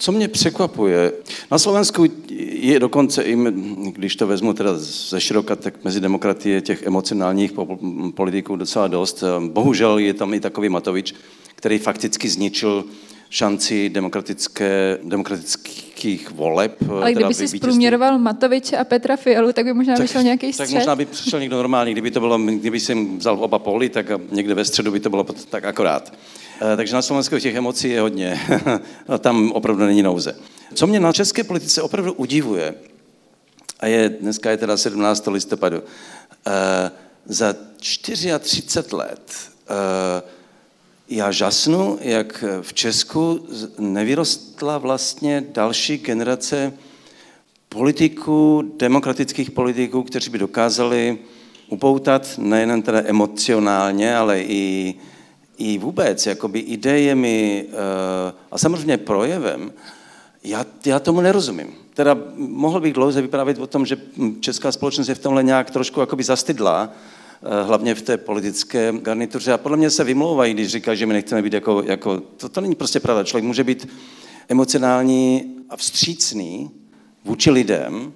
Co mě překvapuje, na Slovensku je dokonce, i, když to vezmu teda ze široka, tak mezi demokratie těch emocionálních politiků docela dost. Bohužel je tam i takový Matovič, který fakticky zničil šanci demokratické, demokratických voleb. Ale kdyby si zprůměroval Matoviče a Petra Fialu, tak by možná tak, vyšel nějaký střed. Tak možná by přišel někdo normální. Kdyby to bylo, kdyby jsem vzal oba poli, tak někde ve středu by to bylo tak akorát. Eh, takže na Slovensku těch emocí je hodně. Tam opravdu není nouze. Co mě na české politice opravdu udivuje, a je, dneska je teda 17. listopadu, uh, za 34 let já žasnu, jak v Česku nevyrostla vlastně další generace politiků, demokratických politiků, kteří by dokázali upoutat nejen teda emocionálně, ale i i vůbec jakoby idejemi eh, a samozřejmě projevem, já, já tomu nerozumím. Teda mohl bych dlouze vyprávět o tom, že česká společnost je v tomhle nějak trošku jakoby zastydlá, eh, hlavně v té politické garnituře. A podle mě se vymlouvají, když říkají, že my nechceme být jako, jako to, to není prostě pravda. Člověk může být emocionální a vstřícný vůči lidem,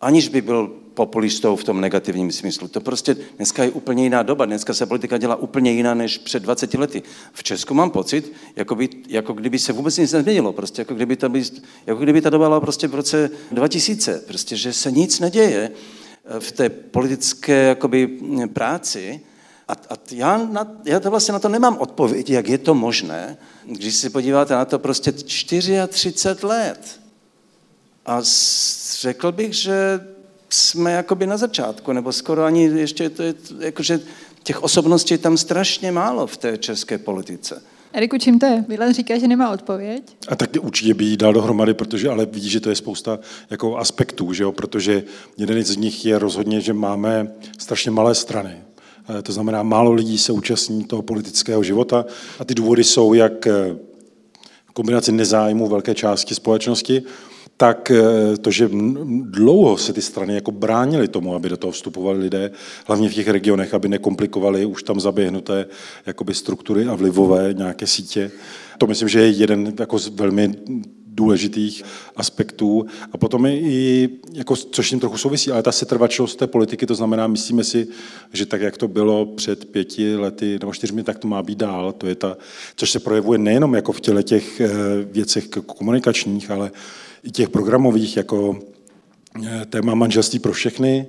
aniž by byl populistou v tom negativním smyslu. To prostě dneska je úplně jiná doba. Dneska se politika dělá úplně jiná než před 20 lety. V Česku mám pocit, jako, by, jako kdyby se vůbec nic nezměnilo. Prostě jako kdyby, ta, jako kdyby ta doba byla prostě v roce 2000. Prostě, že se nic neděje eh, v té politické jakoby, práci. A, a já, na, já to vlastně na to nemám odpověď, jak je to možné, když si podíváte na to prostě 34 let. A řekl bych, že jsme jakoby na začátku, nebo skoro ani ještě, to je, jakože těch osobností je tam strašně málo v té české politice. Eriku, čím to je? Milan říká, že nemá odpověď. A tak určitě by jí dal dohromady, protože ale vidí, že to je spousta jako aspektů, že jo? protože jeden z nich je rozhodně, že máme strašně malé strany. Eh, to znamená, málo lidí se účastní toho politického života a ty důvody jsou jak eh, kombinace nezájmu velké části společnosti, tak eh, to, že dlouho se ty strany jako bránily tomu, aby do toho vstupovali lidé, hlavně v těch regionech, aby nekomplikovali už tam zaběhnuté jakoby struktury a vlivové nějaké sítě. To myslím, že je jeden jako z velmi důležitých aspektů. A potom i, jako, což tím trochu souvisí, ale ta setrvačnost té politiky, to znamená, myslíme si, že tak, jak to bylo před pěti lety nebo čtyřmi, tak to má být dál. To je ta, což se projevuje nejenom jako v těle těch eh, věcech komunikačních, ale těch programových, jako eh, téma manželství pro všechny,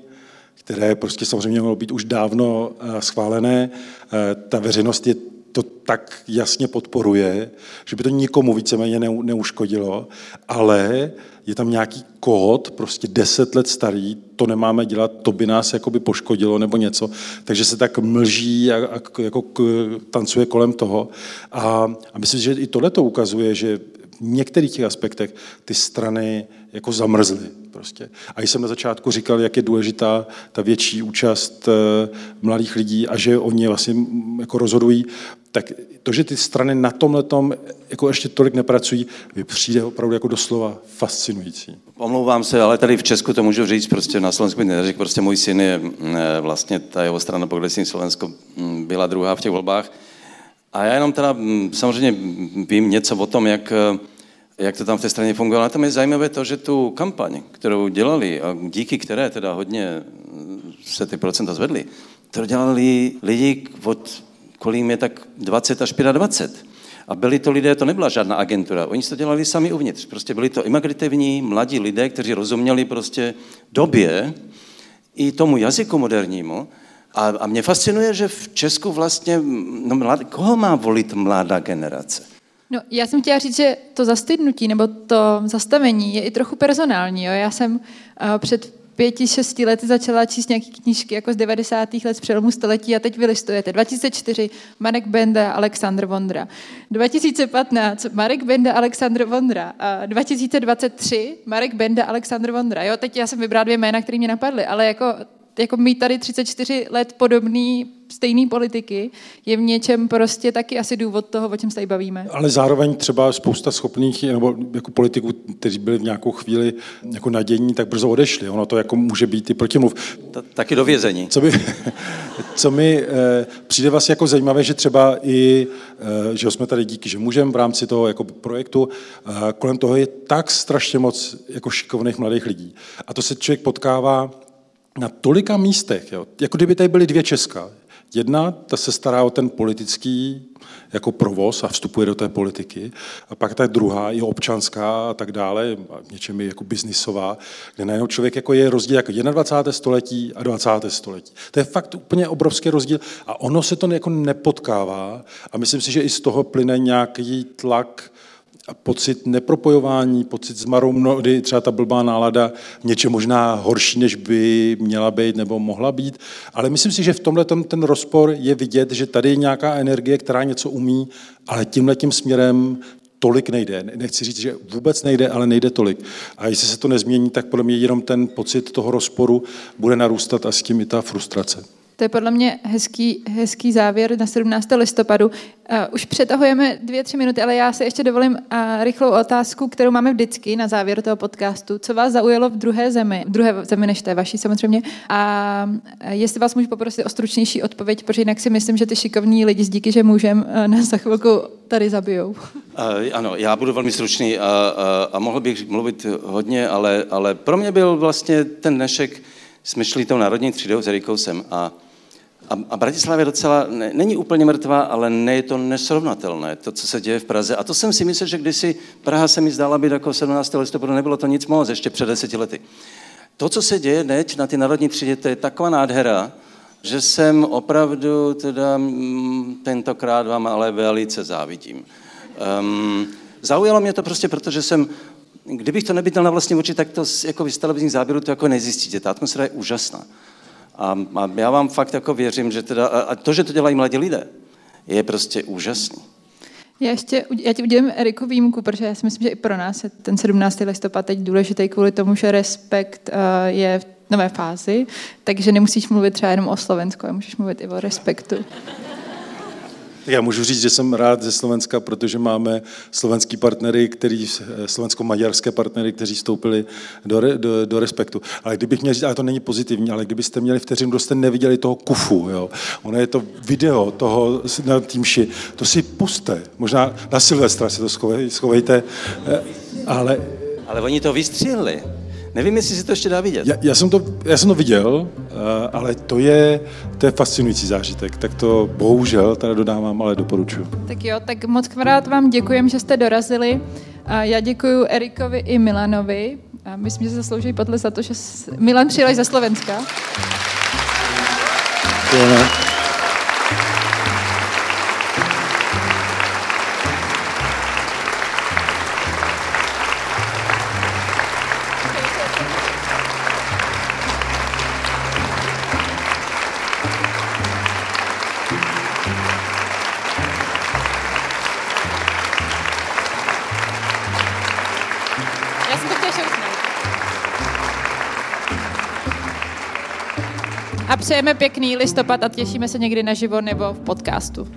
které prostě samozřejmě mohlo být už dávno eh, schválené. Eh, ta veřejnost je to tak jasně podporuje, že by to nikomu víceméně neuškodilo, ale je tam nějaký kód, prostě deset let starý, to nemáme dělat, to by nás jakoby poškodilo nebo něco, takže se tak mlží a, a jako k, tancuje kolem toho. A, a myslím, že i tohle to ukazuje, že některých těch aspektech ty strany jako zamrzly. Prostě. A jsem na začátku říkal, jak je důležitá ta větší účast eh, mladých lidí a že oni vlastně jako rozhodují, tak to, že ty strany na tomhle jako ještě tolik nepracují, mi přijde opravdu jako doslova fascinující. Omlouvám se, ale tady v Česku to můžu říct, prostě na Slovensku bych neřekl, prostě můj syn je eh, vlastně ta jeho strana Progresivní Slovensko byla druhá v těch volbách a já jenom teda mm, samozřejmě vím něco o tom, jak, eh, jak to tam v té straně fungovalo. A tam je zajímavé to, že tu kampaň, kterou dělali a díky které teda hodně mm, se ty procenta zvedly, to dělali lidi, od, kolím je tak 20 až 25. A byli to lidé, to nebyla žádná agentura, oni to dělali sami uvnitř. Prostě byli to imaginativní mladí lidé, kteří rozuměli prostě době i tomu jazyku modernímu a, a mě fascinuje, že v Česku vlastně, no mlad, koho má volit mladá generace? No, já jsem chtěla říct, že to zastydnutí nebo to zastavení je i trochu personální. Jo? Já jsem uh, před pěti, šesti lety začala číst nějaké knížky jako z 90. let z přelomu století a teď vylistujete. 2004 Marek Benda, Aleksandr Vondra. 2015 Marek Benda, Aleksandr Vondra. A 2023 Marek Benda, Aleksandr Vondra. Jo, teď já jsem vybrala dvě jména, které mě napadly, ale jako jako mít tady 34 let podobný stejný politiky je v něčem prostě taky asi důvod toho, o čem se tady bavíme. Ale zároveň třeba spousta schopných nebo jako politiků, kteří byli v nějakou chvíli jako nadění, tak brzo odešli. Ono to jako může být i protimluv. taky do vězení. Co, by, co mi eh, přijde vlastně jako zajímavé, že třeba i, eh, že jsme tady díky, že můžeme v rámci toho jako projektu, eh, kolem toho je tak strašně moc jako šikovných mladých lidí. A to se člověk potkává na tolika místech, jo, jako kdyby tady byly dvě Česka. Jedna, ta se stará o ten politický jako provoz a vstupuje do té politiky. A pak ta druhá je občanská a tak dále, a něčem je jako biznisová, kde najednou člověk jako je rozdíl jako 21. století a 20. století. To je fakt úplně obrovský rozdíl a ono se to jako nepotkává a myslím si, že i z toho plyne nějaký tlak a pocit nepropojování, pocit zmaru, mnohdy třeba ta blbá nálada, něče možná horší, než by měla být nebo mohla být. Ale myslím si, že v tomhle ten rozpor je vidět, že tady je nějaká energie, která něco umí, ale tímhle tím směrem tolik nejde. Nechci říct, že vůbec nejde, ale nejde tolik. A jestli se to nezmění, tak podle mě jenom ten pocit toho rozporu bude narůstat a s tím i ta frustrace. To je podle mě hezký, hezký závěr na 17. listopadu. Uh, už přetahujeme dvě, tři minuty, ale já se ještě dovolím uh, rychlou otázku, kterou máme vždycky na závěr toho podcastu. Co vás zaujalo v druhé zemi, v druhé zemi než té vaší samozřejmě? A jestli vás můžu poprosit o stručnější odpověď, protože jinak si myslím, že ty šikovní lidi z díky, že můžem, nás za chvilku tady zabijou. Ano, já budu velmi stručný a, a, a mohl bych mluvit hodně, ale, ale pro mě byl vlastně ten dnešek, jsme šli tou národní třídou s Erikousem a a, a Bratislava je docela, ne, není úplně mrtvá, ale ne je to nesrovnatelné, to, co se děje v Praze. A to jsem si myslel, že kdysi Praha se mi zdála být jako 17. listopadu, nebylo to nic moc, ještě před deseti lety. To, co se děje teď na ty národní třídě, to je taková nádhera, že jsem opravdu teda mm, tentokrát vám ale velice závidím. Um, zaujalo mě to prostě, protože jsem, kdybych to nebyl na vlastní oči, tak to jako z televizních záběrů to jako nezjistíte. Ta atmosféra je úžasná. A, a já vám fakt jako věřím, že teda, a to, že to dělají mladí lidé, je prostě úžasný. Já ještě, já ti udělím Eriku výjimku, protože já si myslím, že i pro nás je ten 17. listopad teď důležitý kvůli tomu, že respekt uh, je v nové fázi, takže nemusíš mluvit třeba jenom o Slovensku, ale můžeš mluvit i o respektu. Já můžu říct, že jsem rád ze Slovenska, protože máme slovenský partnery, který, slovensko-maďarské partnery, kteří vstoupili do, re, do, do, respektu. Ale kdybych měl říct, ale to není pozitivní, ale kdybyste měli vteřinu, kdo jste neviděli toho kufu, jo. Ono je to video toho na týmši, to si puste. Možná na Silvestra si to schovejte, eh, ale... Ale oni to vystřelili. Nevím, jestli si to ještě dá vidět. Já, já, jsem, to, já jsem to viděl, eh, ale to je, to je fascinující zážitek. Tak to bohužel teda dodávám, ale doporučuji. Tak jo, tak moc krát vám děkujem, že jste dorazili. Já děkuji Erikovi i Milanovi. A myslím, že se zaslouží podle za to, že Milan přijel ze Slovenska. Děkujeme. Přejeme pěkný listopad a těšíme se někdy naživo nebo v podcastu.